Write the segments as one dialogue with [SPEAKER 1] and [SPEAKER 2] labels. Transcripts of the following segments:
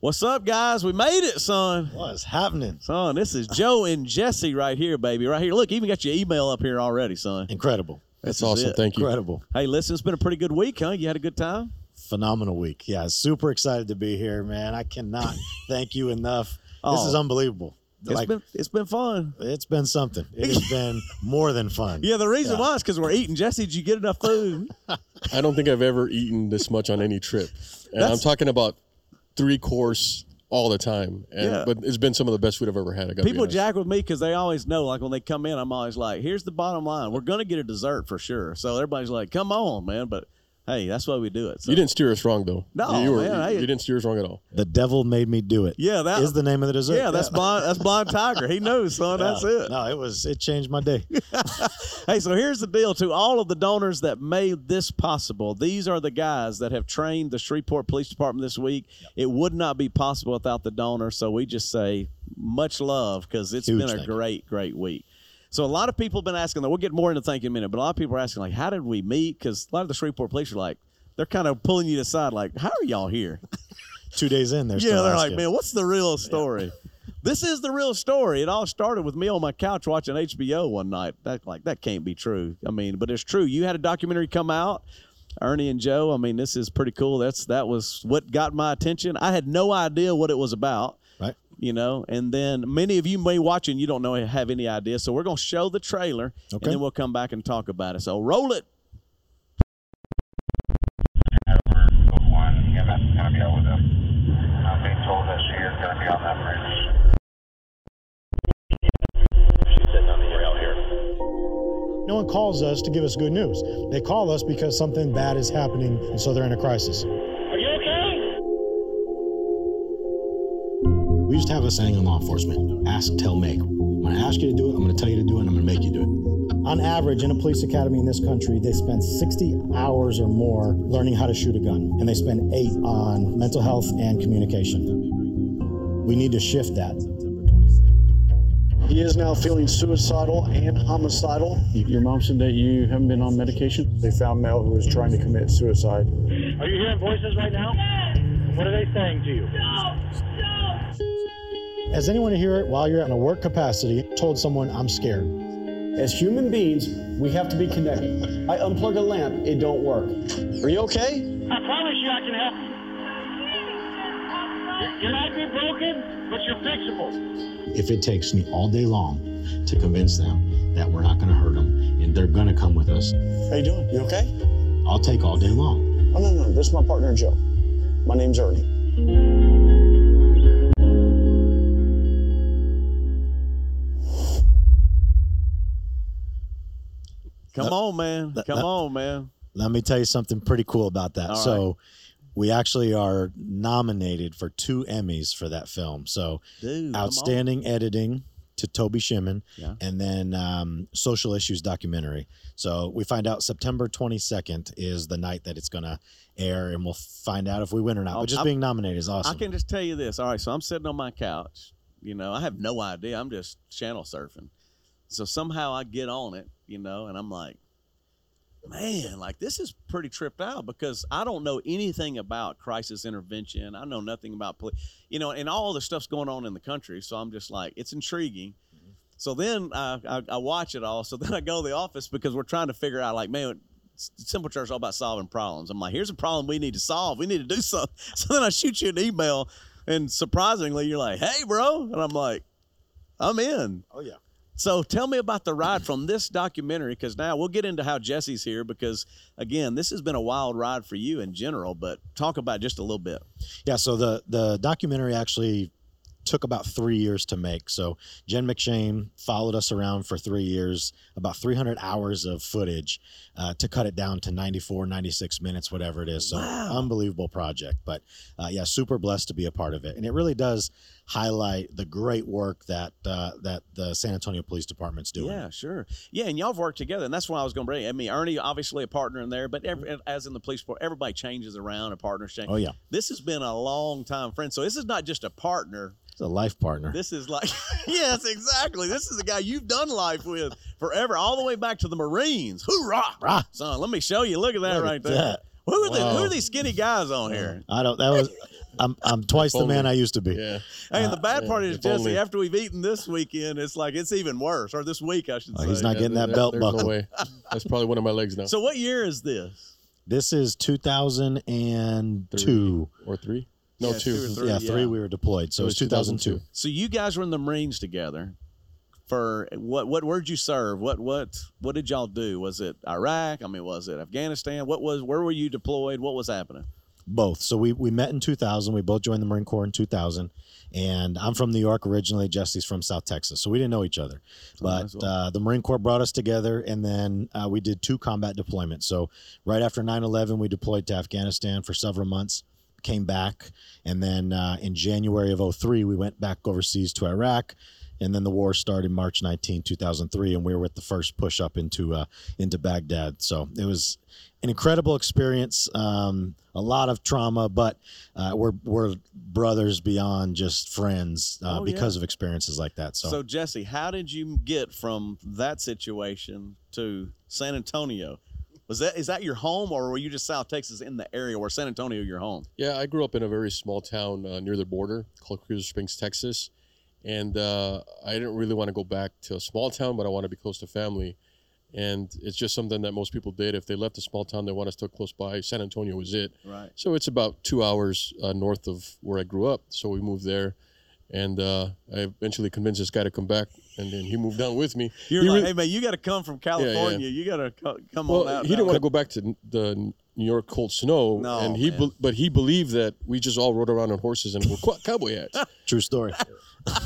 [SPEAKER 1] What's up, guys? We made it, son.
[SPEAKER 2] What is happening?
[SPEAKER 1] Son, this is Joe and Jesse right here, baby. Right here. Look, even got your email up here already, son.
[SPEAKER 2] Incredible.
[SPEAKER 3] That's awesome.
[SPEAKER 1] it.
[SPEAKER 3] Thank you.
[SPEAKER 2] Incredible.
[SPEAKER 1] Hey, listen, it's been a pretty good week, huh? You had a good time?
[SPEAKER 2] Phenomenal week. Yeah, super excited to be here, man. I cannot thank you enough. This
[SPEAKER 1] Oh.
[SPEAKER 2] is unbelievable.
[SPEAKER 1] It's
[SPEAKER 2] like
[SPEAKER 1] been it's been fun.
[SPEAKER 2] it's been something. It has been more than fun.
[SPEAKER 1] Yeah, the reason
[SPEAKER 2] Yeah.
[SPEAKER 1] why is because we're eating. Jesse, did you get enough food?
[SPEAKER 3] I don't think I've ever eaten this much on any trip, and I'm talking about three course all the time. And,
[SPEAKER 1] Yeah.
[SPEAKER 3] But it's been some of the best food I've ever had. I got
[SPEAKER 1] People jack with me because they always know. Like when they come in, I'm always like, "Here's the bottom line: we're gonna get a dessert for sure." So everybody's like, "Come on, man!" But hey, that's why we do it. So.
[SPEAKER 3] You didn't steer us wrong though.
[SPEAKER 1] No,
[SPEAKER 3] you, were,
[SPEAKER 1] man, I-
[SPEAKER 3] you didn't steer us wrong at all.
[SPEAKER 2] The devil made me do it.
[SPEAKER 1] Yeah, that
[SPEAKER 2] is the name of the dessert.
[SPEAKER 1] Yeah, that's blind. That's blind tiger. He knows, son. That's it.
[SPEAKER 2] No, it was it changed my day.
[SPEAKER 1] Hey, so here's the deal to all of the donors that made this possible. These are the guys that have trained the Shreveport Police Department this week. It would not be possible without the donors. So we just say much love because it's
[SPEAKER 2] Huge
[SPEAKER 1] been a
[SPEAKER 2] thank
[SPEAKER 1] great, great week. So a lot of people have been asking. That. We'll get more into thank you in a minute, but a lot of people are asking like, how did we meet? Because a lot of the Shreveport police are like, they're kind of pulling you aside, like, how are y'all here?
[SPEAKER 2] Two days in, they're
[SPEAKER 1] yeah, they're like, man, what's the real story? this is the real story. It all started with me on my couch watching HBO one night. That like that can't be true. I mean, but it's true. You had a documentary come out, Ernie and Joe. I mean, this is pretty cool. That's that was what got my attention. I had no idea what it was about.
[SPEAKER 2] Right.
[SPEAKER 1] You know, and then many of you may watch and you don't know have any idea. So we're gonna show the trailer and then we'll come back and talk about it. So roll it.
[SPEAKER 4] over book one, and that's going to be out with us. I'm being told that she is going to be on that bridge. She's sitting on the rail here.
[SPEAKER 5] No one calls us to give us good news. They call us because something bad is happening, and so they're in a crisis.
[SPEAKER 6] We used have a saying in law enforcement ask, tell, make. I'm going to ask you to do it, I'm going to tell you to do it, and I'm going to make you do it.
[SPEAKER 5] On average, in a police academy in this country, they spend 60 hours or more learning how to shoot a gun, and they spend eight on mental health and communication. We need to shift that.
[SPEAKER 7] He is now feeling suicidal and homicidal.
[SPEAKER 8] Your mom said that you haven't been on medication?
[SPEAKER 7] They found Mel who was trying to commit suicide.
[SPEAKER 4] Are you hearing voices right now? What are they saying to you?
[SPEAKER 5] Has anyone here, while you're in a work capacity, told someone, I'm scared?
[SPEAKER 9] As human beings, we have to be connected. I unplug a lamp, it don't work. Are you okay?
[SPEAKER 4] I promise you I can help you. You- You might be broken, but you're fixable.
[SPEAKER 6] If it takes me all day long to convince them that we're not going to hurt them and they're going to come with us,
[SPEAKER 7] How you doing? You okay?
[SPEAKER 6] I'll take all day long.
[SPEAKER 7] Oh no, no, this is my partner Joe. My name's Ernie.
[SPEAKER 1] Come on, man. Come on, man.
[SPEAKER 2] Let me tell you something pretty cool about that.
[SPEAKER 1] All
[SPEAKER 2] so we actually are nominated for two Emmys for that film. So
[SPEAKER 1] Dude,
[SPEAKER 2] outstanding editing to Toby Shimin,
[SPEAKER 1] Yeah.
[SPEAKER 2] and then um, social issues documentary. So we find out September 22nd is the night that it's going to air, and we'll find out if we win or not.
[SPEAKER 1] Oh,
[SPEAKER 2] but just
[SPEAKER 1] I'm-
[SPEAKER 2] being nominated is awesome.
[SPEAKER 1] I can just tell you this. All right, so I'm sitting on my couch. You know, I have no idea. I'm just channel surfing. So somehow I get on it, you know, and I'm like, man, like this is pretty tripped out because I don't know anything about crisis intervention. I know nothing about police, you know, and all the stuff's going on in the country. So I'm just like, it's intriguing. Mm-hmm. So then I, I, I watch it all. So then I go to the office because we're trying to figure out, like, man, Simple Church is all about solving problems. I'm like, here's a problem we need to solve. We need to do something. So then I shoot you an email, and surprisingly, you're like, hey, bro. And I'm like, I'm in.
[SPEAKER 2] oh, yeah.
[SPEAKER 1] So tell me about the ride from this documentary because now we'll get into how Jesse's here because, again, this has been a wild ride for you in general, but talk about just a little bit.
[SPEAKER 2] Yeah, so the the documentary actually took about three years to make. So Jen McShane followed us around for three years, about 300 hours of footage uh, to cut it down to 94, 96 minutes, whatever it is. So
[SPEAKER 1] Wow.
[SPEAKER 2] unbelievable project. But uh, yeah, super blessed to be a part of it. And it really does highlight the great work that uh, that the San Antonio Police Department's doing.
[SPEAKER 1] Yeah, sure. Yeah, and y'all have worked together, and that's what I was going to bring. I mean, Ernie, obviously a partner in there, but every, as in the police force, everybody changes around, and partners change.
[SPEAKER 2] Oh yeah,
[SPEAKER 1] This has been a long time friend. So this is not just a partner.
[SPEAKER 2] it's a life partner.
[SPEAKER 1] This is like, yes, exactly. This is the guy you've done life with forever, all the way back to the Marines. Hoorah!
[SPEAKER 2] Rah.
[SPEAKER 1] Son, let me show you. Look at that
[SPEAKER 2] Look
[SPEAKER 1] right
[SPEAKER 2] at
[SPEAKER 1] there.
[SPEAKER 2] that.
[SPEAKER 1] Who are, the, who are these skinny guys on here?
[SPEAKER 2] I don't. That was. I'm. I'm twice the man I used to be.
[SPEAKER 3] Yeah.
[SPEAKER 1] Hey, and the bad
[SPEAKER 3] yeah,
[SPEAKER 1] part is, Jesse,
[SPEAKER 3] only.
[SPEAKER 1] after we've eaten this weekend, it's like it's even worse, or this week, I should
[SPEAKER 2] Oh,
[SPEAKER 1] say.
[SPEAKER 2] he's not getting that
[SPEAKER 3] there-
[SPEAKER 2] belt
[SPEAKER 3] there's
[SPEAKER 2] buckle.
[SPEAKER 3] No way. That's probably one of my legs now.
[SPEAKER 1] So, what year is this?
[SPEAKER 2] This is 2002.
[SPEAKER 3] or three? No,
[SPEAKER 1] Yeah,
[SPEAKER 3] two.
[SPEAKER 1] two or three.
[SPEAKER 2] yeah,
[SPEAKER 1] yeah.
[SPEAKER 2] three. We were deployed, so
[SPEAKER 3] It
[SPEAKER 2] it
[SPEAKER 3] was
[SPEAKER 2] was 2002.
[SPEAKER 3] 2002.
[SPEAKER 1] So, you guys were in the Marines together. For what? What? Where'd you serve? What? What? What did y'all do? Was it Iraq? I mean, was it Afghanistan? What was? Where were you deployed? What was happening?
[SPEAKER 2] Both. So we we met in 2000. We both joined the Marine Corps in 2000, and I'm from New York originally. Jesse's from South Texas, so we didn't know each other. But
[SPEAKER 1] as well.
[SPEAKER 2] uh, the Marine Corps brought us together, and then uh, we did two combat deployments. So right after 9/11, we deployed to Afghanistan for several months. Came back, and then uh, in January of 03, we went back overseas to Iraq. And then the war started March 19, 2003, and we were with the first push up into uh, into Baghdad. So it was an incredible experience. Um, a lot of trauma, but uh, we're we're brothers beyond just friends uh,
[SPEAKER 1] Oh,
[SPEAKER 2] because
[SPEAKER 1] yeah.
[SPEAKER 2] of experiences like that. So,
[SPEAKER 1] So, Jesse, how did you get from that situation to San Antonio? Was that is that your home, or were you just South Texas in the area where San Antonio your home?
[SPEAKER 3] Yeah, I grew up in a very small town uh, near the border called Carrizo Springs, Texas. And uh, I didn't really want to go back to a small town, but I want to be close to family. And it's just something that most people did. If they left a small town, they want to stay close by. San Antonio was it.
[SPEAKER 1] Right.
[SPEAKER 3] So it's about two hours uh, north of where I grew up. So we moved there. And uh, I eventually convinced this guy to come back. And then he moved down with me.
[SPEAKER 1] You're
[SPEAKER 3] He
[SPEAKER 1] like,
[SPEAKER 3] re-
[SPEAKER 1] hey man, you got to come from California. You got to co- come
[SPEAKER 3] well,
[SPEAKER 1] on out.
[SPEAKER 3] he didn't want to go back to the New York cold snow,
[SPEAKER 1] No,
[SPEAKER 3] and he, be- but he believed that we just all rode around on horses and wore cow- cowboy hats.
[SPEAKER 2] true story.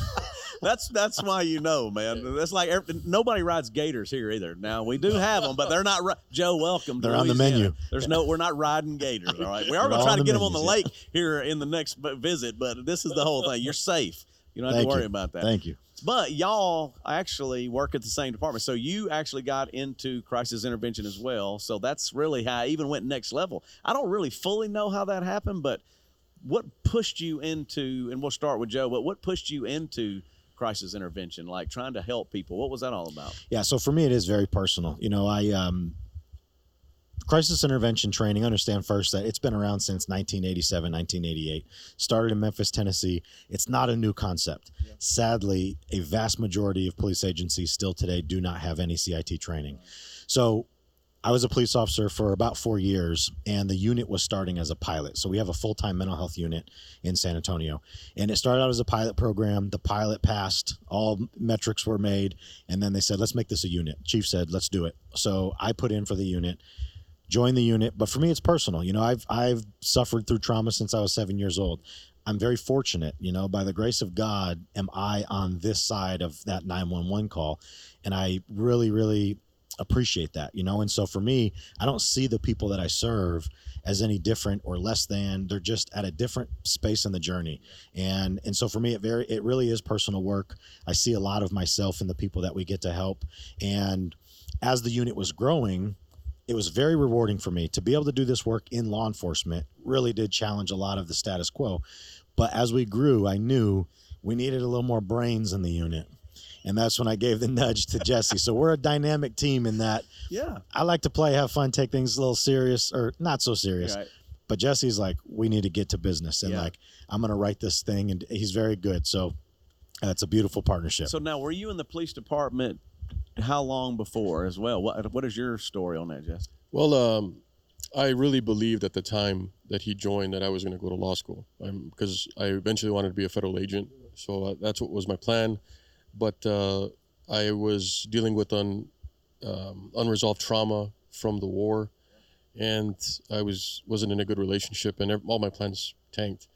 [SPEAKER 1] That's that's why you know, man. That's like every, nobody rides gators here either. Now we do have them, but they're not. ri- Joe, welcome.
[SPEAKER 2] They're on the menu.
[SPEAKER 1] There's no. We're not riding gators. All right. We are going to try to
[SPEAKER 2] the
[SPEAKER 1] get them on the
[SPEAKER 2] menus,
[SPEAKER 1] lake here in the next visit, but this is the whole thing. You're safe. You don't have
[SPEAKER 2] Thank
[SPEAKER 1] to worry
[SPEAKER 2] you.
[SPEAKER 1] about that.
[SPEAKER 2] Thank you.
[SPEAKER 1] But y'all actually work at the same department. So you actually got into crisis intervention as well. So that's really how I even went next level. I don't really fully know how that happened, but what pushed you into, and we'll start with Joe, but what pushed you into crisis intervention, like trying to help people? What was that all about?
[SPEAKER 2] Yeah, so for me, it is very personal. You know, I um, crisis intervention training. Understand first that it's been around since 1987, 1988. Started in Memphis, Tennessee. It's not a new concept. Sadly, a vast majority of police agencies still today do not have any CIT training. So. I was a police officer for about four years, and the unit was starting as a pilot. So we have a full time mental health unit in San Antonio, and it started out as a pilot program. The pilot passed, all metrics were made, and then they said, let's make this a unit. Chief said, let's do it. So I put in for the unit, joined the unit. But for me, it's personal. You know, I've, I've suffered through trauma since I was seven years old. I'm very fortunate, you know, by the grace of God, am I on this side of that 911 call. And I really, really appreciate that, you know. And so for me, I don't see the people that I serve as any different or less than. They're just at a different space in the journey. And and so for me, it very it really is personal work. I see a lot of myself in the people that we get to help. And as the unit was growing, it was very rewarding for me to be able to do this work in law enforcement. Really did challenge a lot of the status quo. But as we grew, I knew we needed a little more brains in the unit. And that's when I gave the nudge to Jesse. So we're a dynamic team in that
[SPEAKER 1] Yeah.
[SPEAKER 2] I like to play, have fun, take things a little serious or not so serious.
[SPEAKER 1] Right.
[SPEAKER 2] But Jesse's like, we need to get to business, and
[SPEAKER 1] Yeah.
[SPEAKER 2] like, I'm gonna write this thing, and he's very good. So it's a beautiful partnership.
[SPEAKER 1] So now, were you in the police department how long before as well? What What is your story on that, Jesse?
[SPEAKER 3] Well, um, I really believed at the time that he joined that I was going to go to law school um, because I eventually wanted to be a federal agent. So uh, that's what was my plan. But uh, I was dealing with un, um, unresolved trauma from the war, and I was wasn't in a good relationship, and all my plans tanked.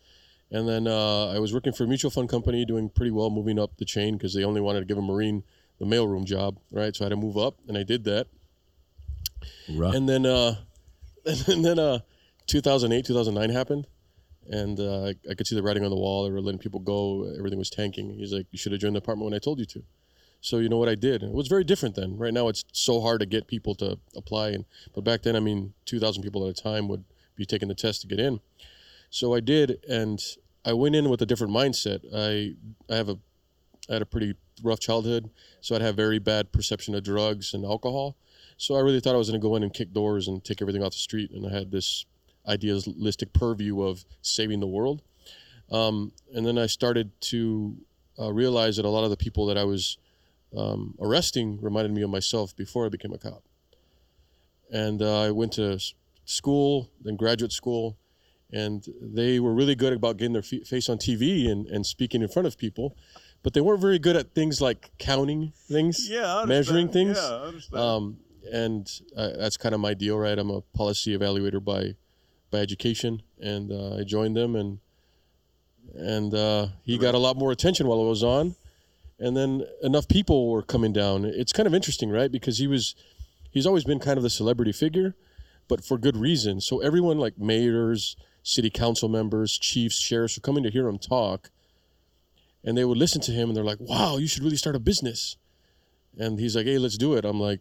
[SPEAKER 3] And then uh, I was working for a mutual fund company, doing pretty well, moving up the chain because they only wanted to give a Marine the mailroom job, right? So I had to move up, and I did that
[SPEAKER 2] Rough.
[SPEAKER 3] and then uh and then uh 2008 2009 happened and uh, I, could see the writing on the wall. They were letting people go. Everything was tanking. He's like you should have joined the apartment when i told you to. So you know what i did? It was very different then. Right now it's so hard to get people to apply and but back then i mean 2000 people at a time would be taking the test to get in. So i did and i went in with a different mindset. I i have a i had a pretty rough childhood so i'd have very bad perception of drugs and alcohol. So I really thought I was going to go in and kick doors and take everything off the street. And I had this idealistic purview of saving the world. Um, and then I started to uh, realize that a lot of the people that I was um, arresting reminded me of myself before I became a cop. And uh, I went to school, then graduate school, and they were really good about getting their face on TV and, and speaking in front of people, but they weren't very good at things like counting things,
[SPEAKER 1] yeah,
[SPEAKER 3] measuring things.
[SPEAKER 1] Yeah, I.
[SPEAKER 3] Um, and uh, that's kind of my deal, right? I'm a policy evaluator by by education, and uh, I joined them, and and uh, he got a lot more attention while I was on, and then enough people were coming down. It's kind of interesting, right? Because he was he's always been kind of the celebrity figure, but for good reason. So everyone like mayors, city council members, chiefs, sheriffs were coming to hear him talk, and they would listen to him, and they're like, "Wow, you should really start a business." And he's like, "Hey, let's do it." I'm like,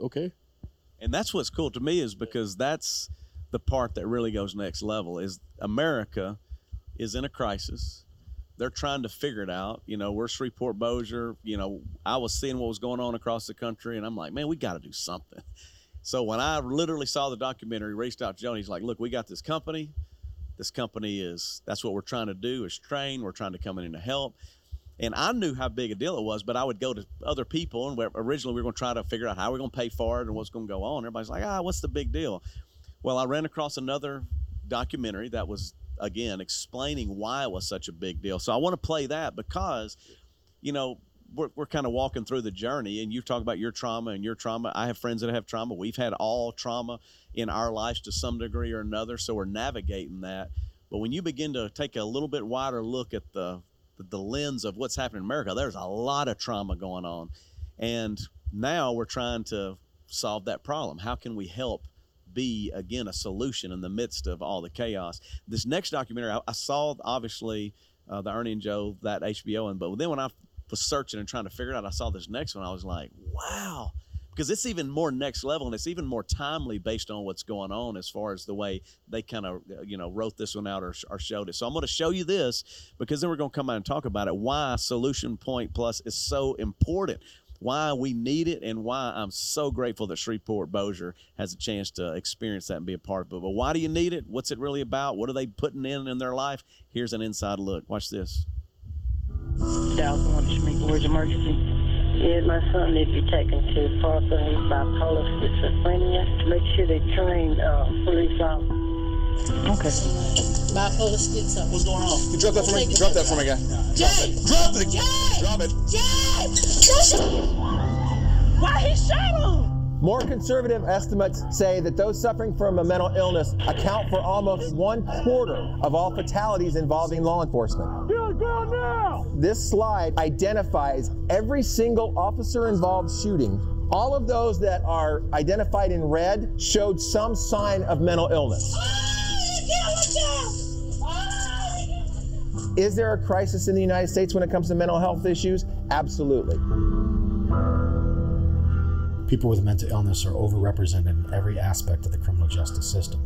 [SPEAKER 3] "Okay."
[SPEAKER 1] And that's what's cool to me is because that's the part that really goes next level is America is in a crisis. They're trying to figure it out. You know, we're Shreveport Bossier. You know, I was seeing what was going on across the country, and I'm like, man, we got to do something. So when I literally saw the documentary, reached out to Joe, he's like, look, we got this company. This company is, that's what we're trying to do is train. We're trying to come in and help. And I knew how big a deal it was, but I would go to other people, and originally we were going to try to figure out how we're going to pay for it and what's going to go on. Everybody's like, ah, what's the big deal? Well, I ran across another documentary that was again explaining why it was such a big deal. So I want to play that because, you know, we're, we're kind of walking through the journey and you talk about your trauma and your trauma. I have friends that have trauma. We've had all trauma in our lives to some degree or another. So we're navigating that. But when you begin to take a little bit wider look at the, the, the lens of what's happening in America, there's a lot of trauma going on. And now we're trying to solve that problem. How can we help be again a solution in the midst of all the chaos. This next documentary, I, I saw obviously uh, the Ernie and Joe that HBO, one, but then when I was searching and trying to figure it out, I saw this next one. I was like, wow, because it's even more next level and it's even more timely based on what's going on as far as the way they kind of uh, you know wrote this one out or, or showed it. So I'm going to show you this because then we're going to come out and talk about it. Why Solution Point Plus is so important why we need it and why I'm so grateful that Shreveport Bossier has a chance to experience that and be a part of it. But why do you need it? What's it really about? What are they putting in in their life? Here's an inside look. Watch this.
[SPEAKER 10] Dallas wants to make words emergency. Yeah, my son needs to be taken to Parker. He's bipolar schizophrenia. Make sure they train uh, police officers.
[SPEAKER 11] Okay. Bipolar schizo.
[SPEAKER 12] What's going on? You drop that for me. Drop that for me, guy.
[SPEAKER 11] Jay!
[SPEAKER 12] Drop it.
[SPEAKER 11] Jay!
[SPEAKER 12] Drop it.
[SPEAKER 11] Jay! Why he shot him?
[SPEAKER 13] More conservative estimates say that those suffering from a mental illness account for almost one quarter of all fatalities involving law enforcement.
[SPEAKER 12] Kill girl now!
[SPEAKER 13] This slide identifies every single officer involved shooting. All of those that are identified in red showed some sign of mental illness. Ah, Is there a crisis in the United States when it comes to mental health issues? Absolutely.
[SPEAKER 5] People with mental illness are overrepresented in every aspect of the criminal justice system.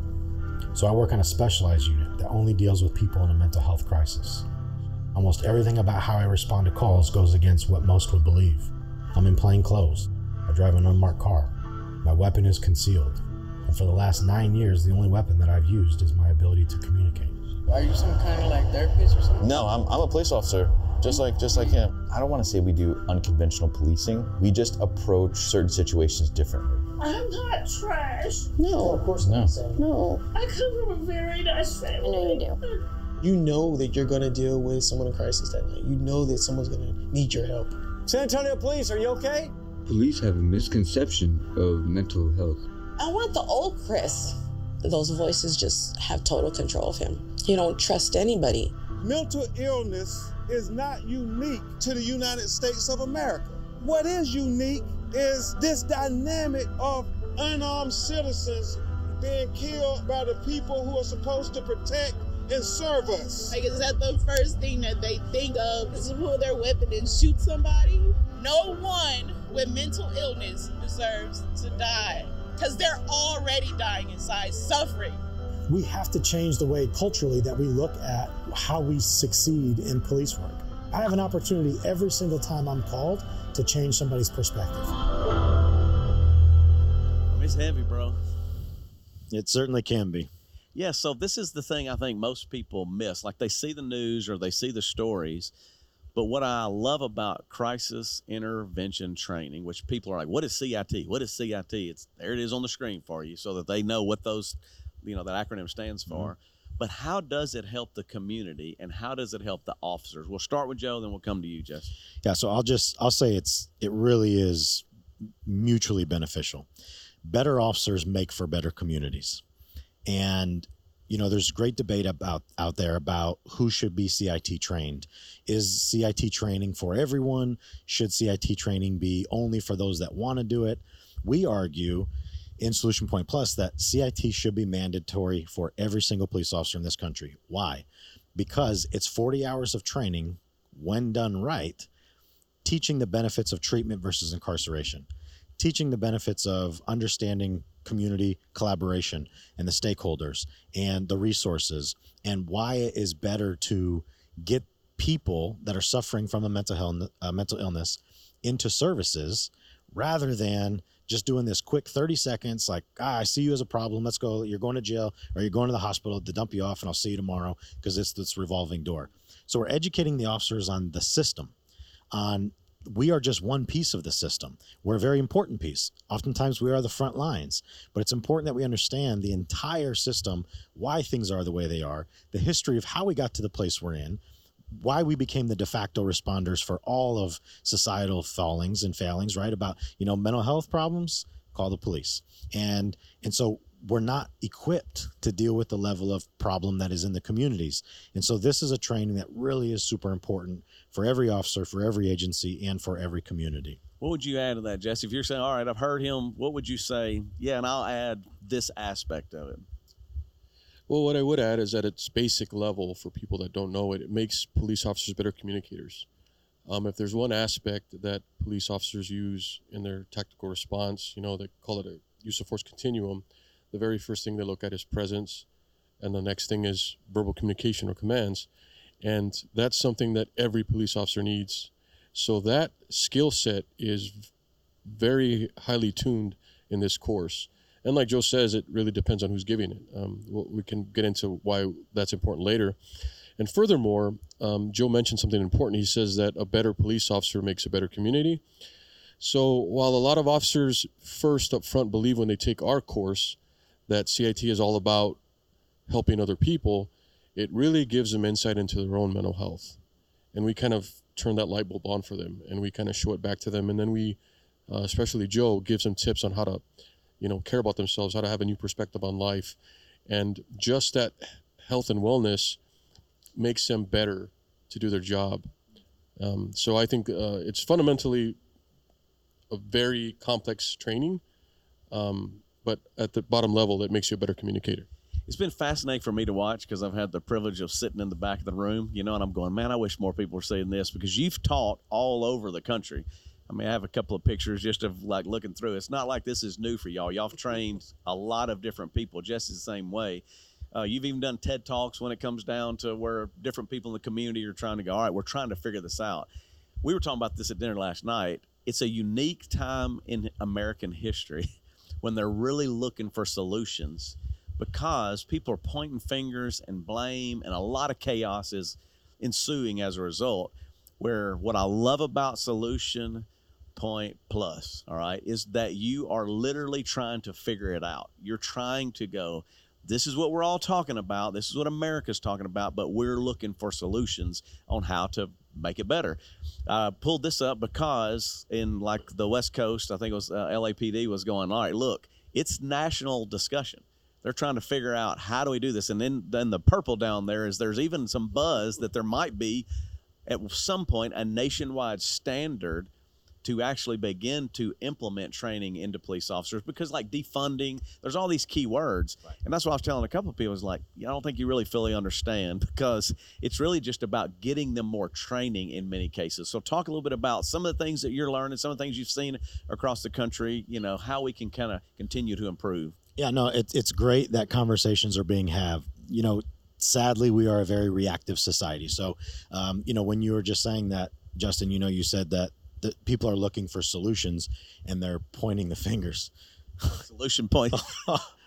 [SPEAKER 5] So I work on a specialized unit that only deals with people in a mental health crisis. Almost everything about how I respond to calls goes against what most would believe. I'm in plain clothes. I drive an unmarked car. My weapon is concealed. And for the last nine years, the only weapon that I've used is my ability to communicate.
[SPEAKER 14] Are you some kind of like therapist or something?
[SPEAKER 15] No, I'm, I'm a police officer, just like just like him. I don't want to say we do unconventional policing. We just approach certain situations differently.
[SPEAKER 11] I'm not trash.
[SPEAKER 14] No, oh, of course not.
[SPEAKER 11] No. I come from a very nice family.
[SPEAKER 14] I know you do. You know that you're gonna deal with someone in crisis that night. You know that someone's gonna need your help.
[SPEAKER 12] San Antonio Police, are you okay?
[SPEAKER 16] Police have a misconception of mental health.
[SPEAKER 17] I want the old Chris. Those voices just have total control of him. You don't trust anybody.
[SPEAKER 18] Mental illness is not unique to the United States of America. What is unique is this dynamic of unarmed citizens being killed by the people who are supposed to protect and serve us.
[SPEAKER 19] Like, is that the first thing that they think of is to pull their weapon and shoot somebody? No one with mental illness deserves to die because they're already dying inside, suffering
[SPEAKER 5] we have to change the way culturally that we look at how we succeed in police work. I have an opportunity every single time I'm called to change somebody's perspective.
[SPEAKER 1] It's heavy, bro.
[SPEAKER 2] It certainly can be.
[SPEAKER 1] Yeah, so this is the thing I think most people miss. Like they see the news or they see the stories, but what I love about crisis intervention training, which people are like, "What is CIT? What is CIT?" It's there. It is on the screen for you, so that they know what those, you know, that acronym stands mm-hmm. for. But how does it help the community, and how does it help the officers? We'll start with Joe, then we'll come to you, Jess.
[SPEAKER 2] Yeah, so I'll just I'll say it's it really is mutually beneficial. Better officers make for better communities. And you know, there's great debate about out there about who should be CIT trained. Is CIT training for everyone? Should CIT training be only for those that want to do it? We argue in Solution Point Plus that CIT should be mandatory for every single police officer in this country. Why? Because it's 40 hours of training when done right, teaching the benefits of treatment versus incarceration, teaching the benefits of understanding community collaboration and the stakeholders and the resources and why it is better to get people that are suffering from a mental health uh, mental illness into services rather than just doing this quick 30 seconds like ah, i see you as a problem. Let's go. You're going to jail or you're going to the hospital to dump you off and i'll see you tomorrow because it's this revolving door. So we're educating the officers on the system on we are just one piece of the system. We're a very important piece. Oftentimes we are the front lines, but it's important that we understand the entire system, why things are the way they are, the history of how we got to the place we're in, why we became the de facto responders for all of societal fallings and failings, right? About, you know, mental health problems, call the police. And and so we're not equipped to deal with the level of problem that is in the communities. And so this is a training that really is super important for every officer, for every agency, and for every community.
[SPEAKER 1] What would you add to that, Jesse? If you're saying, all right, I've heard him, what would you say? Yeah, and I'll add this aspect of it.
[SPEAKER 3] Well, what I would add is that its basic level, for people that don't know it, it makes police officers better communicators. Um, if there's one aspect that police officers use in their tactical response, you know, they call it a use of force continuum. The very first thing they look at is presence, and the next thing is verbal communication or commands. And that's something that every police officer needs. So that skill set is very highly tuned in this course. And like Joe says, it really depends on who's giving it. Um, we can get into why that's important later. And furthermore, um, Joe mentioned something important. He says that a better police officer makes a better community. So while a lot of officers first up front believe when they take our course that CIT is all about helping other people, it really gives them insight into their own mental health. And we kind of turn that light bulb on for them and we kind of show it back to them. And then we, uh, especially Joe, gives them tips on how to, you know, care about themselves, how to have a new perspective on life. And just that health and wellness makes them better to do their job. Um, so I think uh, it's fundamentally a very complex training, um, but at the bottom level, it makes you a better communicator
[SPEAKER 1] it's been fascinating for me to watch because I've had the privilege of sitting in the back of the room, you know, and I'm going, man, I wish more people were seeing this because you've taught all over the country. I mean, I have a couple of pictures just of like looking through. It's not like this is new for y'all. Y'all have trained a lot of different people just the same way. Uh, you've even done TED Talks when it comes down to where different people in the community are trying to go, all right, we're trying to figure this out. We were talking about this at dinner last night. It's a unique time in American history when they're really looking for solutions because people are pointing fingers and blame, and a lot of chaos is ensuing as a result. Where what I love about Solution Point Plus, all right, is that you are literally trying to figure it out. You're trying to go, this is what we're all talking about. This is what America's talking about, but we're looking for solutions on how to make it better. I pulled this up because in like the West Coast, I think it was uh, LAPD was going, all right, look, it's national discussion they're trying to figure out how do we do this and then then the purple down there is there's even some buzz that there might be at some point a nationwide standard to actually begin to implement training into police officers because like defunding there's all these key words right. and that's what i was telling a couple of people is like i don't think you really fully understand because it's really just about getting them more training in many cases so talk a little bit about some of the things that you're learning some of the things you've seen across the country you know how we can kind of continue to improve
[SPEAKER 2] yeah, no, it's it's great that conversations are being have. You know, sadly, we are a very reactive society. So, um, you know, when you were just saying that, Justin, you know, you said that that people are looking for solutions and they're pointing the fingers.
[SPEAKER 1] Solution point.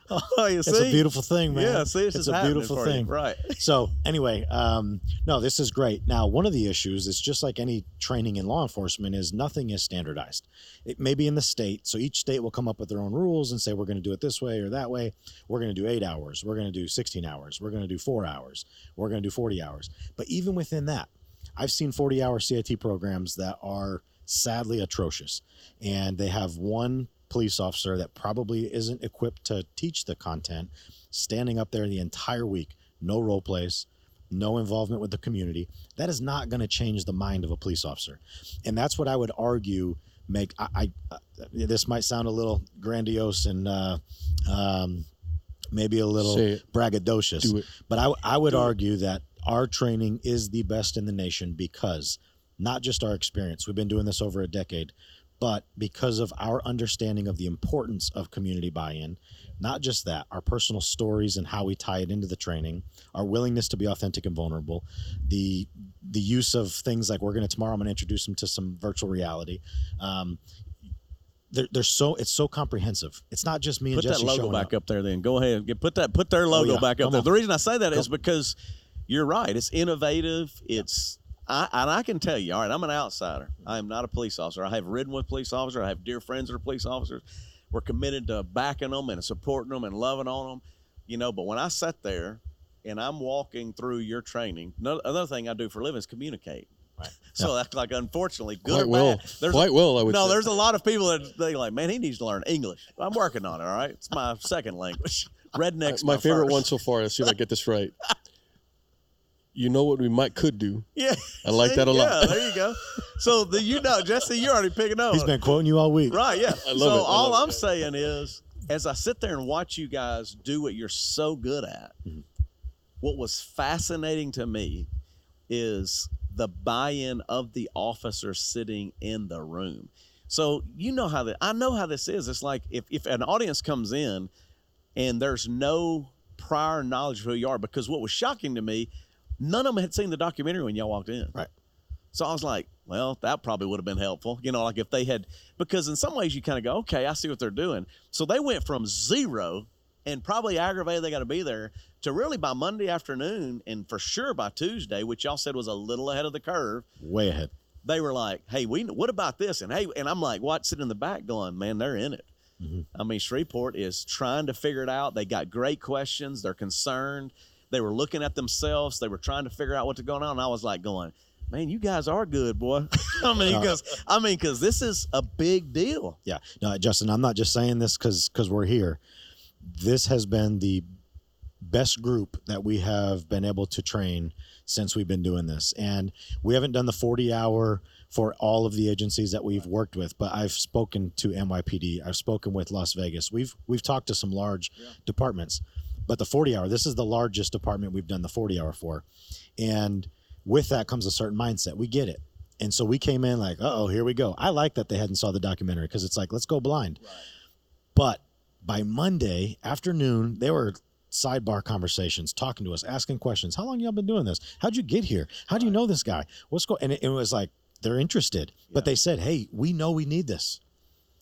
[SPEAKER 1] Oh, you
[SPEAKER 2] it's a beautiful thing, man.
[SPEAKER 1] Yeah, see, it's,
[SPEAKER 2] it's
[SPEAKER 1] just
[SPEAKER 2] a beautiful
[SPEAKER 1] you.
[SPEAKER 2] thing,
[SPEAKER 1] right?
[SPEAKER 2] So anyway, um, no, this is great. Now, one of the issues is just like any training in law enforcement is nothing is standardized. It may be in the state, so each state will come up with their own rules and say we're going to do it this way or that way. We're going to do eight hours. We're going to do sixteen hours. We're going to do four hours. We're going to do forty hours. But even within that, I've seen forty-hour CIT programs that are sadly atrocious, and they have one police officer that probably isn't equipped to teach the content standing up there the entire week no role plays no involvement with the community. That is not going to change the mind of a police officer. And that's what i would argue make i, I uh, this might sound a little grandiose and uh, um, maybe a little braggadocious
[SPEAKER 3] Do it.
[SPEAKER 2] but I, I would argue that our training is the best in the nation because not just our experience we've been doing this over a decade but because of our understanding of the importance of community buy-in not just that our personal stories and how we tie it into the training our willingness to be authentic and vulnerable the the use of things like we're going to tomorrow i'm going to introduce them to some virtual reality um, they're, they're so it's so comprehensive it's not just me and
[SPEAKER 1] Put that logo back
[SPEAKER 2] up.
[SPEAKER 1] up. there. Then go ahead. Get, put that. Put their logo
[SPEAKER 2] yeah.
[SPEAKER 1] back up
[SPEAKER 2] Come
[SPEAKER 1] there.
[SPEAKER 2] on.
[SPEAKER 1] The reason I say that is because you're right. It's innovative. It's I, and I can tell you. All right, I'm an outsider. Mm-hmm. I am not a police officer. I have ridden with police officers. I have dear friends that are police officers. We're committed to backing them and supporting them and loving on them. You know, but when I sat there and I'm walking through your training, another thing I do for a living is communicate.
[SPEAKER 2] Right.
[SPEAKER 1] So that's like unfortunately good
[SPEAKER 3] Quite
[SPEAKER 1] or
[SPEAKER 3] well.
[SPEAKER 1] bad.
[SPEAKER 3] Quite well, I would
[SPEAKER 1] No,
[SPEAKER 3] say.
[SPEAKER 1] there's a lot of people that they like, man, he needs to learn English. I'm working on it. All right, it's my second language. Redneck's
[SPEAKER 3] my,
[SPEAKER 1] my,
[SPEAKER 3] favorite
[SPEAKER 1] first.
[SPEAKER 3] one so far. Let's see if I get this right. You know what we might could do.
[SPEAKER 1] Yeah,
[SPEAKER 3] I like
[SPEAKER 1] see?
[SPEAKER 3] that a lot.
[SPEAKER 1] Yeah, there you go. So the you know, Jesse, you're already picking up.
[SPEAKER 2] he's been quoting you all week
[SPEAKER 1] right. Yeah.
[SPEAKER 3] I love
[SPEAKER 1] so
[SPEAKER 3] it. I
[SPEAKER 1] all
[SPEAKER 3] love
[SPEAKER 1] I'm
[SPEAKER 3] it.
[SPEAKER 1] saying is, as I sit there and watch you guys do what you're so good at,
[SPEAKER 3] Mm-hmm.
[SPEAKER 1] what was fascinating to me is the buy-in of the officer sitting in the room. So you know how that I know how this is. It's like if, if an audience comes in and there's no prior knowledge of who you are, because what was shocking to me, none of them had seen the documentary when y'all walked in.
[SPEAKER 2] Right.
[SPEAKER 1] So I was like, well, that probably would have been helpful. You know, like if they had, because in some ways you kind of go, okay, I see what they're doing. So they went from zero and probably aggravated they got to be there to really by Monday afternoon and for sure by Tuesday, which y'all said was a little ahead of the curve.
[SPEAKER 2] way ahead
[SPEAKER 1] They were like, hey, we what about this? And hey, and I'm like, what? Sitting in the back going, man, they're in it. Mm-hmm. I mean, Shreveport is trying to figure it out. They got great questions. They're concerned. They were looking at themselves. They were trying to figure out what's going on. And I was like, going, man, you guys are good, boy. I mean, because I mean, because this is a big deal.
[SPEAKER 2] Yeah, no, Justin, I'm not just saying this because because we're here. This has been the best group that we have been able to train since we've been doing this, and we haven't done the 40 hour for all of the agencies that we've worked with. But I've spoken to NYPD. I've spoken with Las Vegas. We've we've talked to some large departments, but the 40 hour. This is the largest department we've done the 40 hour for, and with that comes a certain mindset. We get it. And so we came in like, oh, here we go. I like that they hadn't saw the documentary because it's like, let's go blind. But by Monday afternoon, they were sidebar conversations, talking to us, asking questions. How long y'all been doing this? How'd you get here? How do you know this guy? What's going? And it, it was like they're interested, but they said, "Hey, we know we need this.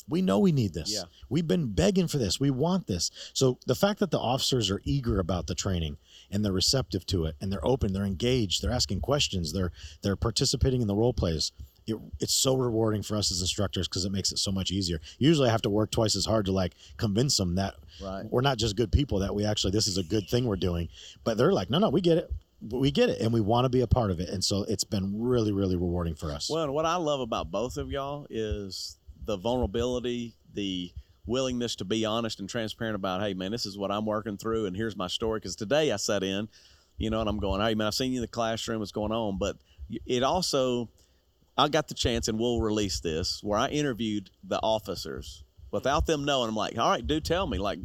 [SPEAKER 2] We know we need this.
[SPEAKER 1] Yeah.
[SPEAKER 2] We've been begging for this. We want this." So the fact that the officers are eager about the training and they're receptive to it and they're open, they're engaged, they're asking questions, they're they're participating in the role plays. It, it's so rewarding for us as instructors because it makes it so much easier. Usually, I have to work twice as hard to like convince them that
[SPEAKER 1] Right.
[SPEAKER 2] we're not just good people that we actually this is a good thing we're doing but they're like no no we get it we get it and we want to be a part of it and so it's been really really rewarding for us
[SPEAKER 1] Well, and what I love about both of y'all is the vulnerability, the willingness to be honest and transparent about, hey, man, this is what I'm working through, and here's my story. Because today I sat in, you know, and I'm going, hey, man, I've seen you in the classroom, what's going on? But it also, I got the chance, and we'll release this, where I interviewed the officers without them knowing. I'm like, all right, do tell me, like,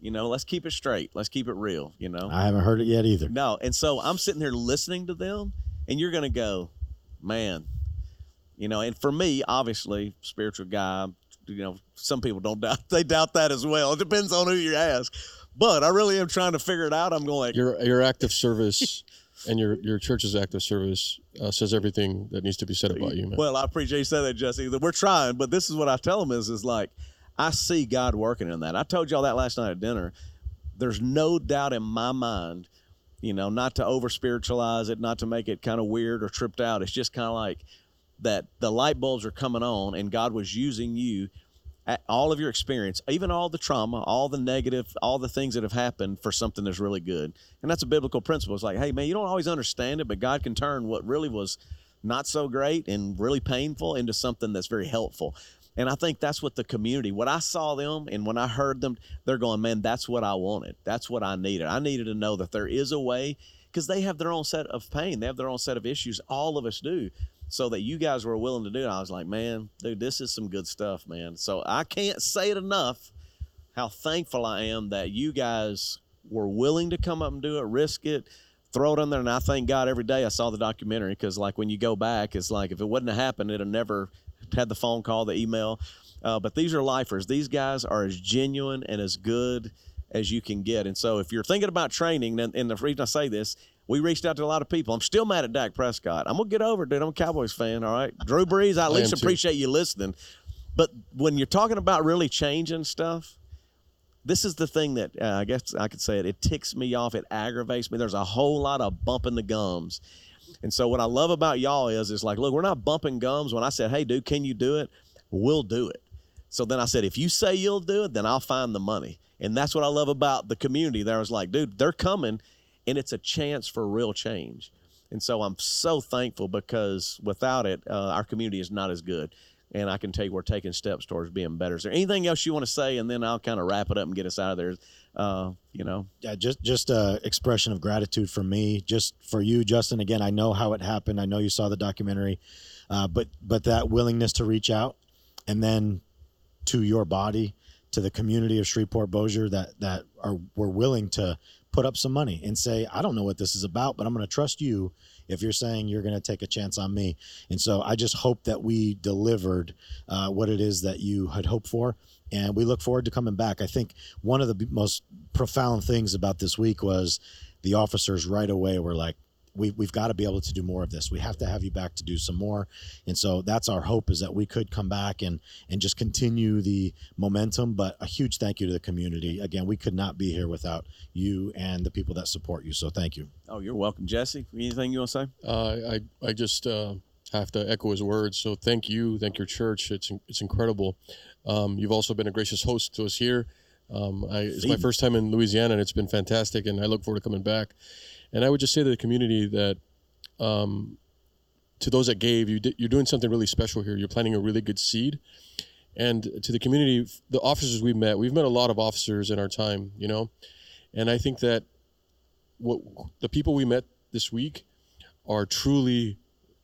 [SPEAKER 1] you know, let's keep it straight, let's keep it real, you know.
[SPEAKER 2] i haven't heard it yet either
[SPEAKER 1] No, and so I'm sitting here listening to them, and you're going to go, man, you know. And for me, obviously, spiritual guy, you know, some people don't doubt they doubt that as well. It depends on who you ask, but I really am trying to figure it out. I'm going,
[SPEAKER 3] Your your active service and your your church's active service uh, says everything that needs to be said about you, man.
[SPEAKER 1] Well, I appreciate you saying that, Jesse. That we're trying, but this is what I tell them is is like I see God working in that. I told y'all that last night at dinner. there's no doubt in my mind, you know, not to over spiritualize it, not to make it kind of weird or tripped out. It's just kind of like that the light bulbs are coming on and God was using you at all of your experience, even all the trauma, all the negative, all the things that have happened for something that's really good. And that's a biblical principle. It's like, hey, man, you don't always understand it, but God can turn what really was not so great and really painful into something that's very helpful. And I think that's what the community, what I saw them and when I heard them, they're going, man, that's what I wanted. That's what I needed. I needed to know that there is a way because they have their own set of pain, they have their own set of issues. All of us do so that you guys were willing to do it. I was like, man, dude, this is some good stuff, man. So I can't say it enough how thankful I am that you guys were willing to come up and do it, risk it, throw it in there. And I thank God every day I saw the documentary because, like, when you go back, it's like if it wouldn't have happened, it'd have never had the phone call, the email. Uh, but these are lifers. These guys are as genuine and as good as you can get. And so if you're thinking about training, and, and the reason I say this, we reached out to a lot of people. I'm still mad at Dak Prescott. I'm gonna get over it, dude. I'm a Cowboys fan. All right, Drew Brees. I at
[SPEAKER 3] I
[SPEAKER 1] least
[SPEAKER 3] too.
[SPEAKER 1] appreciate you listening. But when you're talking about really changing stuff, this is the thing that uh, I guess I could say it. It ticks me off. It aggravates me. There's a whole lot of bumping the gums. And so what I love about y'all is, it's like, look, we're not bumping gums. When I said, hey, dude, can you do it? We'll do it. So then I said, if you say you'll do it, then I'll find the money. And that's what I love about the community. There I was like, dude, they're coming, and it's a chance for real change. And so I'm so thankful because without it, uh, our community is not as good. And I can tell you we're taking steps towards being better. Is there anything else you want to say? And then I'll kind of wrap it up and get us out of there. Uh, you know,
[SPEAKER 2] yeah, just just a expression of gratitude for me, just for you, Justin. Again, I know how it happened. I know you saw the documentary, uh, but but that willingness to reach out, and then to your body, to the community of Shreveport Bossier that that are were willing to put up some money and say, I don't know what this is about, but I'm going to trust you if you're saying you're going to take a chance on me. And so I just hope that we delivered uh, what it is that you had hoped for. And we look forward to coming back. I think one of the most profound things about this week was the officers right away were like, we, we've got to be able to do more of this. We have to have you back to do some more. And so that's our hope is that we could come back and, and just continue the momentum. But a huge thank you to the community. Again, we could not be here without you and the people that support you. So thank you.
[SPEAKER 1] oh, you're welcome, Jesse. Anything you want to say?
[SPEAKER 3] Uh, I I just uh, have to echo his words. So thank you, thank your church. It's it's incredible. Um, you've also been a gracious host to us here. Um, I, it's my first time in Louisiana, and it's been fantastic. And I look forward to coming back. And I would just say to the community that, um, to those that gave, you you're doing something really special here. You're planting a really good seed. And to the community, the officers we've met, we've met a lot of officers in our time, you know, and I think that what the people we met this week are truly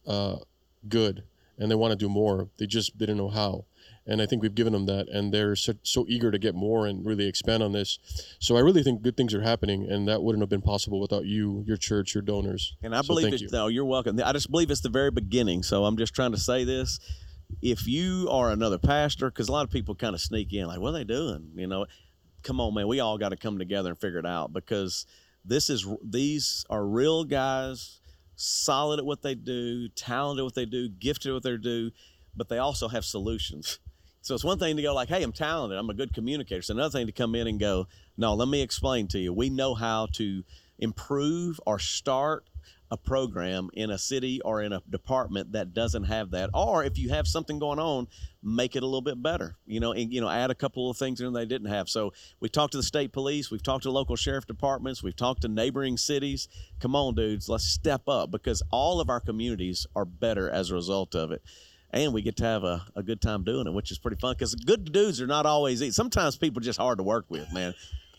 [SPEAKER 3] uh, good and they want to do more. They just didn't know how. And I think we've given them that, and they're so, so eager to get more and really expand on this. So I really think good things are happening, and that wouldn't have been possible without you, your church, your donors.
[SPEAKER 1] And I
[SPEAKER 3] So
[SPEAKER 1] believe
[SPEAKER 3] thank
[SPEAKER 1] it.
[SPEAKER 3] you.
[SPEAKER 1] No, you're welcome. I just believe it's the very beginning. So I'm just trying to say this. If you are another pastor, because a lot of people kind of sneak in, like, what are they doing? You know, come on, man. We all got to come together and figure it out because this is these are real guys, solid at what they do, talented at what they do, gifted at what they do, but they also have solutions. So it's one thing to go like, "Hey, I'm talented. I'm a good communicator." It's another thing to come in and go, "No, let me explain to you. We know how to improve or start a program in a city or in a department that doesn't have that or if you have something going on make it a little bit better you know and you know add a couple of things in they didn't have so we talked to the state police we've talked to local sheriff departments we've talked to neighboring cities come on dudes let's step up because all of our communities are better as a result of it and we get to have a, a good time doing it which is pretty fun because good dudes are not always easy sometimes people are just hard to work with man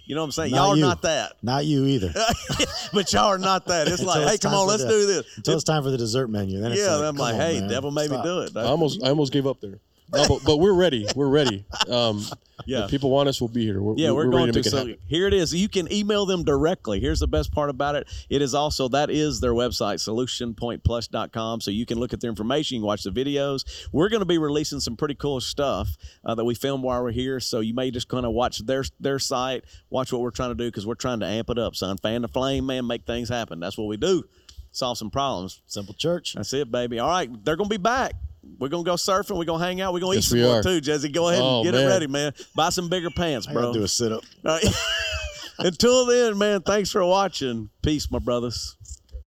[SPEAKER 1] you know what i'm saying
[SPEAKER 2] Not
[SPEAKER 1] y'all are
[SPEAKER 2] you.
[SPEAKER 1] not that
[SPEAKER 2] Not you either.
[SPEAKER 1] but y'all are not that. It's
[SPEAKER 2] Until
[SPEAKER 1] like, hey,
[SPEAKER 2] it's
[SPEAKER 1] come on, let's
[SPEAKER 2] the-
[SPEAKER 1] do this.
[SPEAKER 2] Until it's time for the dessert menu. Then it's
[SPEAKER 1] Yeah,
[SPEAKER 2] like,
[SPEAKER 1] I'm like,
[SPEAKER 2] come on,
[SPEAKER 1] hey,
[SPEAKER 2] man,
[SPEAKER 1] devil made me do it.
[SPEAKER 3] I almost, I almost gave up there. No, but, but we're ready. We're ready. Um,
[SPEAKER 1] Yeah.
[SPEAKER 3] If people want us, we'll be here. We're,
[SPEAKER 1] Yeah, we're,
[SPEAKER 3] ready
[SPEAKER 1] going
[SPEAKER 3] to
[SPEAKER 1] to.
[SPEAKER 3] make it
[SPEAKER 1] So
[SPEAKER 3] happen.
[SPEAKER 1] here it is. You can email them directly. Here's the best part about it. It is also that is their website, solutionpointplus.com. So you can look at their information, you can watch the videos. We're going to be releasing some pretty cool stuff uh, that we filmed while we're here. So you may just kind of watch their their site, watch what we're trying to do because we're trying to amp it up, son. Fan the flame, man. Make things happen. That's what we do. Solve some problems.
[SPEAKER 2] Simple church.
[SPEAKER 1] That's it, baby. All right, they're going to be back. We're gonna go surfing. We're gonna hang out. We're gonna
[SPEAKER 3] Yes,
[SPEAKER 1] eat some more too, Jesse. Go ahead
[SPEAKER 3] Oh,
[SPEAKER 1] and get it ready, man. Buy some bigger pants, bro.
[SPEAKER 2] do a sit up.
[SPEAKER 1] Right. Until then, man, thanks for watching. Peace, my brothers.